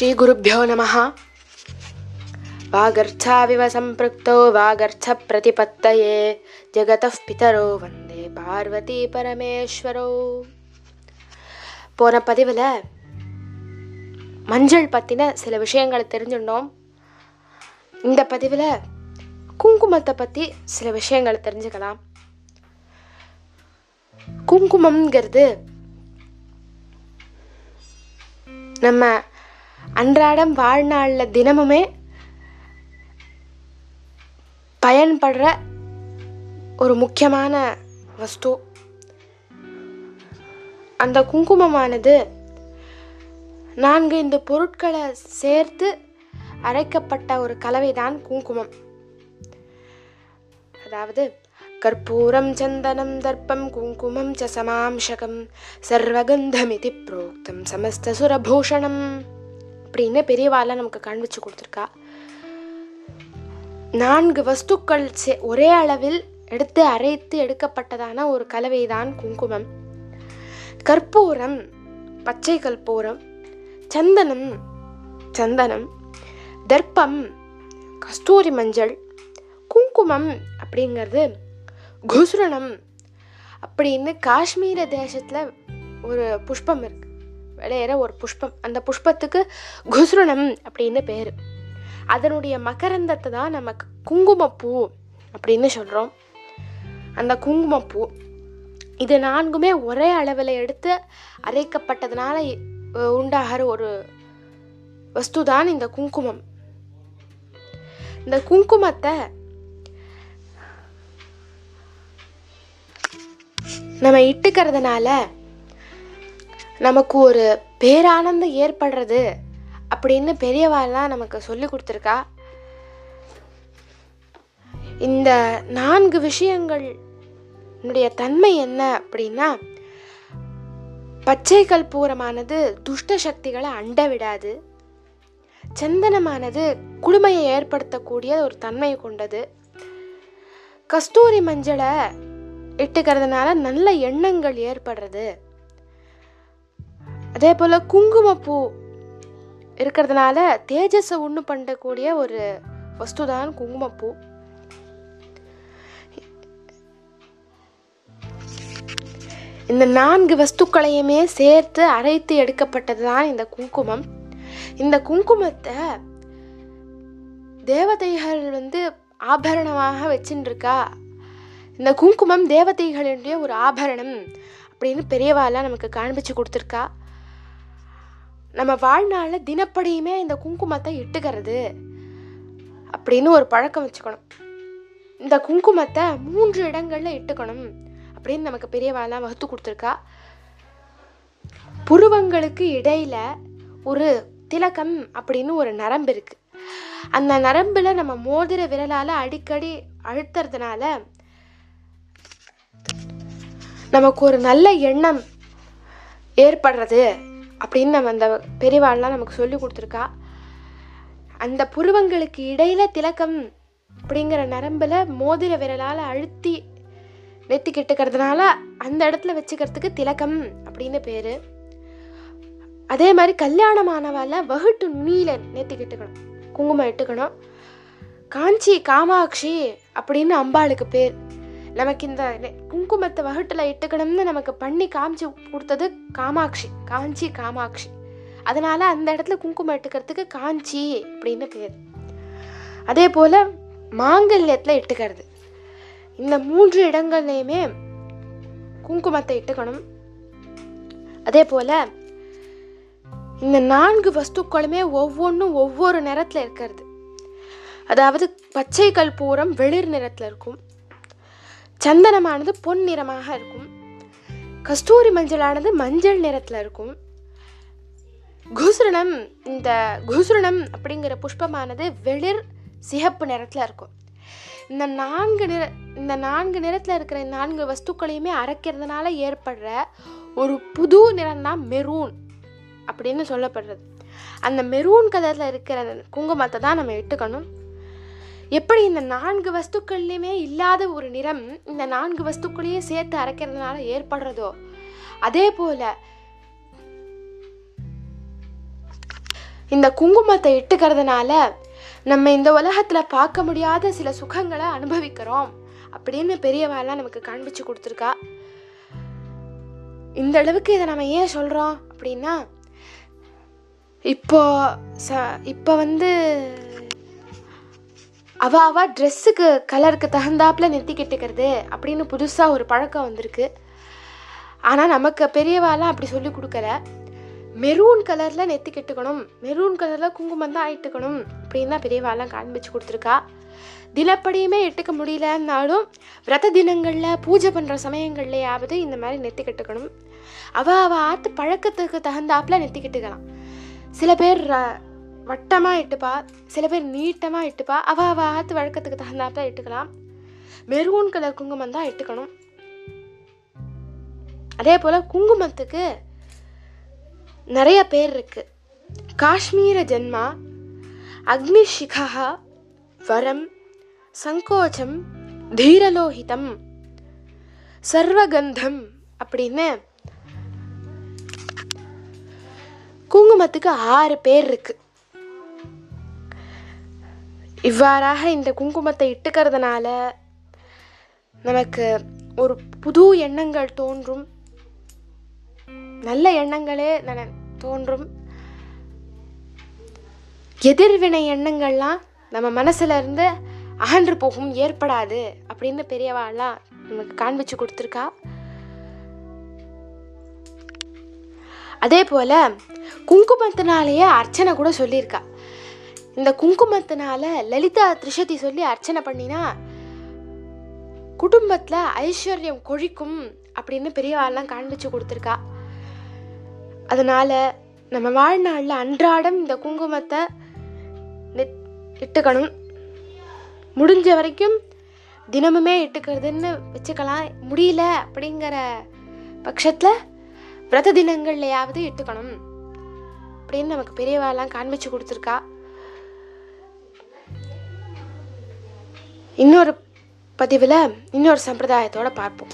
ஸ்ரீகுருப்போ நம வாகர்ச்சாவிவ சம்பிருக்தோ வாகர்ச்ச பிரதிபத்தையே ஜெகத பிதரோ வந்தே பார்வதி பரமேஸ்வரோ போன பதிவில் மஞ்சள் பற்றின சில விஷயங்களை தெரிஞ்சுட்டோம் இந்த பதிவில் குங்குமத்தை பற்றி சில விஷயங்களை தெரிஞ்சுக்கலாம். குங்குமம்ங்கிறது நம்ம அன்றாடம் வாழ்நாளில் தினமுமே பயன்படுற ஒரு முக்கியமான வஸ்து. அந்த குங்குமமானது நான்கு இந்த பொருட்களை சேர்த்து அரைக்கப்பட்ட ஒரு கலவைதான் குங்குமம். அதாவது கற்பூரம் சந்தனம் தர்ப்பம் குங்குமம் ச சமாம்சகம் சர்வகந்தமிதி புரோக்தம் சமஸ்தசுரபூஷணம் அப்படின்னு பெரியவால நமக்கு காண்பிச்சு கொடுத்துருக்கா. நான்கு வஸ்துக்கள் சே ஒரே அளவில் எடுத்து அரைத்து எடுக்கப்பட்டதான ஒரு கலவைதான் குங்குமம். கற்பூரம் பச்சை கற்பூரம் சந்தனம் சந்தனம் தர்ப்பம் கஸ்தூரி மஞ்சள் குங்குமம் அப்படிங்கிறது குசுரணம் அப்படின்னு காஷ்மீர தேசத்தில் ஒரு புஷ்பம் இருக்குது விளையிற ஒரு புஷ்பம். அந்த புஷ்பத்துக்கு குசுரணம் அப்படின்னு பேர். அதனுடைய மகரந்தத்தை தான் நம்ம குங்குமப்பூ அப்படின்னு சொல்கிறோம் அந்த குங்குமப்பூ இது நான்குமே ஒரே அளவில் எடுத்து அரைக்கப்பட்டதுனால உண்டாகிற ஒரு வஸ்து தான் இந்த குங்குமம். இந்த குங்குமத்தை நம்ம இட்டுக்கிறதுனால நமக்கு ஒரு பேரானந்தம் ஏற்படுறது அப்படின்னு பெரியவாள்லாம் நமக்கு சொல்லி கொடுத்துருக்கா. இந்த நான்கு விஷயங்கள் என்னுடைய தன்மை என்ன அப்படின்னா பச்சை கற்பூரமானது துஷ்ட சக்திகளை அண்ட விடாது. சந்தனமானது குளுமையை ஏற்படுத்தக்கூடிய ஒரு தன்மை கொண்டது. கஸ்தூரி மஞ்சளை இட்டுக்கிறதுனால நல்ல எண்ணங்கள் ஏற்படுறது. அதே போல் குங்குமப்பூ இருக்கிறதுனால தேஜஸை ஒன்று பண்ணக்கூடிய ஒரு வஸ்து தான் குங்குமப்பூ. இந்த நான்கு வஸ்துக்களையுமே சேர்த்து அரைத்து எடுக்கப்பட்டது தான் இந்த குங்குமம். இந்த குங்குமத்தை தேவதைகள் வந்து ஆபரணமாக வச்சுருக்கா இந்த குங்குமம் தேவதைகளுடைய ஒரு ஆபரணம் அப்படின்னு பெரியவாலாம் நமக்கு காண்பிச்சு கொடுத்துருக்கா. நம்ம வாழ்நாளில் தினப்படியுமே இந்த குங்குமத்தை இட்டுக்கிறது அப்படின்னு ஒரு பழக்கம் வச்சுக்கணும். இந்த குங்குமத்தை மூன்று இடங்களில் இட்டுக்கணும் அப்படின்னு நமக்கு பெரியவாலாம் வகுத்து கொடுத்துருக்கா. புருவங்களுக்கு இடையில ஒரு திலகம் அப்படின்னு ஒரு நரம்பு இருக்கு. அந்த நரம்புல நம்ம மோதிர விரலால அடிக்கடி அழுத்துறதுனால நமக்கு ஒரு நல்ல எண்ணம் ஏற்படுறது. அப்படின்னு நம்ம அந்த பெரியவாள்லாம் நமக்கு சொல்லி கொடுத்துருக்கா. அந்த புருவங்களுக்கு இடையில திலக்கம் அப்படிங்கிற நரம்பில் மோதிர விரலால் அழுத்தி நெத்திக்கிட்டுக்கிறதுனால அந்த இடத்துல வச்சுக்கிறதுக்கு திலக்கம் அப்படின்னு பேர். அதே மாதிரி கல்யாணமானவால வகுட்டு நுனியில் நெத்தி கிட்டுக்கணும் குங்குமம் இட்டுக்கணும். காஞ்சி காமாட்சி அப்படின்னு அம்பாளுக்கு பேர். நமக்கு இந்த குங்குமத்தை வகுட்டில் இட்டுக்கணும்னு நமக்கு பண்ணி காமிச்சு கொடுத்தது காமாட்சி காஞ்சி காமாட்சி. அதனால அந்த இடத்துல குங்குமம் இட்டுக்கிறதுக்கு காஞ்சி அப்படின்னு பேர். அதே போல மாங்கல்யத்தில் இட்டுக்கிறது. இந்த மூன்று இடங்கள்லையுமே குங்குமத்தை இட்டுக்கணும். அதே போல இந்த நான்கு வஸ்துக்களுமே ஒவ்வொன்றும் ஒவ்வொரு நிறத்தில் இருக்கிறது. அதாவது பச்சை கற்பூரம் வெளிர் நிறத்தில் இருக்கும். சந்தனமானது பொன் நிறமாக இருக்கும். கஸ்தூரி மஞ்சளானது மஞ்சள் நிறத்தில் இருக்கும். குசுரணம் இந்த குசுரணம் அப்படிங்கிற புஷ்பமானது வெளிர் சிகப்பு நிறத்தில் இருக்கும். இந்த நான்கு நிற இந்த நான்கு நிறத்தில் இருக்கிற நான்கு வஸ்துக்களையுமே அரைக்கிறதுனால ஏற்படுற ஒரு புது நிறம் தான் மெரூன் அப்படின்னு சொல்லப்படுறது. அந்த மெரூன் கலரில் இருக்கிற குங்குமத்தை தான் நம்ம இட்டுக்கணும். எப்படி இந்த நான்கு வஸ்துக்கள்லையுமே இல்லாத ஒரு நிறம் இந்த நான்கு வஸ்துக்களையும் சேர்த்து அரைக்கிறதுனால ஏற்படுறதோ? அதே போல இந்த குங்குமத்தை இட்டுக்கிறதுனால நம்ம இந்த உலகத்தில் பார்க்க முடியாத சில சுகங்களை அனுபவிக்கிறோம் அப்படின்னு பெரியவாலாம் நமக்கு காண்பிச்சு கொடுத்துருக்கா. இந்த அளவுக்கு இதை நம்ம ஏன் சொல்கிறோம் அப்படின்னா இப்போ ச இப்போ வந்து அவ அவ ட்ரெஸ்ஸுக்கு கலருக்கு தகுந்தாப்புல நெத்தி அப்படின்னு புதுசாக ஒரு பழக்கம் வந்திருக்கு. ஆனால் நமக்கு பெரியவாலாம் அப்படி சொல்லி கொடுக்கல. மெரூன் கலரில் நெத்தி கெட்டுக்கணும் மெரூன் கலரில் குங்குமம் தான் ஆகிட்டுக்கணும் அப்படின்னு தான் பெரியவாலாம் காண்பிச்சு கொடுத்துருக்கா. தினப்படியுமே எட்டுக்க முடியலன்னாலும் விரத தினங்களில் பூஜை பண்ணுற சமயங்கள்லையாவது இந்த மாதிரி நெத்தி அவள் அவள் ஆற்று பழக்கத்துக்கு தகுந்தாப்புல நெத்தி சில பேர் வட்டமாக இட்டுப்பா. சில பேர் நீட்டமாக இட்டுப்பா. அவ அவ ஆத்து வழக்கத்துக்கு தகுந்தாப்புல இட்டுக்கலாம். மெரூன் கலர் குங்குமம் தான் இட்டுக்கணும். அதே போல் குங்குமத்துக்கு நிறைய பேர் இருக்கு. காஷ்மீர ஜென்மா அக்னிஷிகா வரம் சங்கோச்சம் தீரலோகிதம் சர்வகந்தம் அப்படின்னு குங்குமத்துக்கு ஆறு பேர் இருக்குது இவ்வாறாக இந்த குங்குமத்தை இட்டுக்கிறதுனால நமக்கு ஒரு புது எண்ணங்கள் தோன்றும். நல்ல எண்ணங்களே நன தோன்றும். எதிர்வினை எண்ணங்கள்லாம் நம்ம மனசுல இருந்து அகன்று போகும் ஏற்படாது அப்படின்னு பெரியவாள்லாம் நமக்கு காண்பிச்சு கொடுத்துருக்கா. அதே போல குங்குமத்தினாலேயே அர்ச்சனை கூட சொல்லியிருக்கா. இந்த குங்குமத்தினால லலிதா திரிஷதி சொல்லி அர்ச்சனை பண்ணினா குடும்பத்தில் ஐஸ்வர்யம் கொழிக்கும் அப்படின்னு பெரியவாள்லாம் காண்பிச்சு கொடுத்துருக்கா. அதனால நம்ம வாழ்நாளில் அன்றாடம் இந்த குங்குமத்தை இட்டுக்கணும். முடிஞ்ச வரைக்கும் தினமுமே இட்டுக்கிறதுன்னு வச்சுக்கலாம். முடியல அப்படிங்கிற பட்சத்தில் விரத தினங்கள்லையாவது இட்டுக்கணும் அப்படின்னு நமக்கு பெரியவாலாம் காண்பிச்சு கொடுத்துருக்கா. இன்னொரு பதிவில் இன்னொரு சம்பிரதாயத்தோட பார்ப்போம்.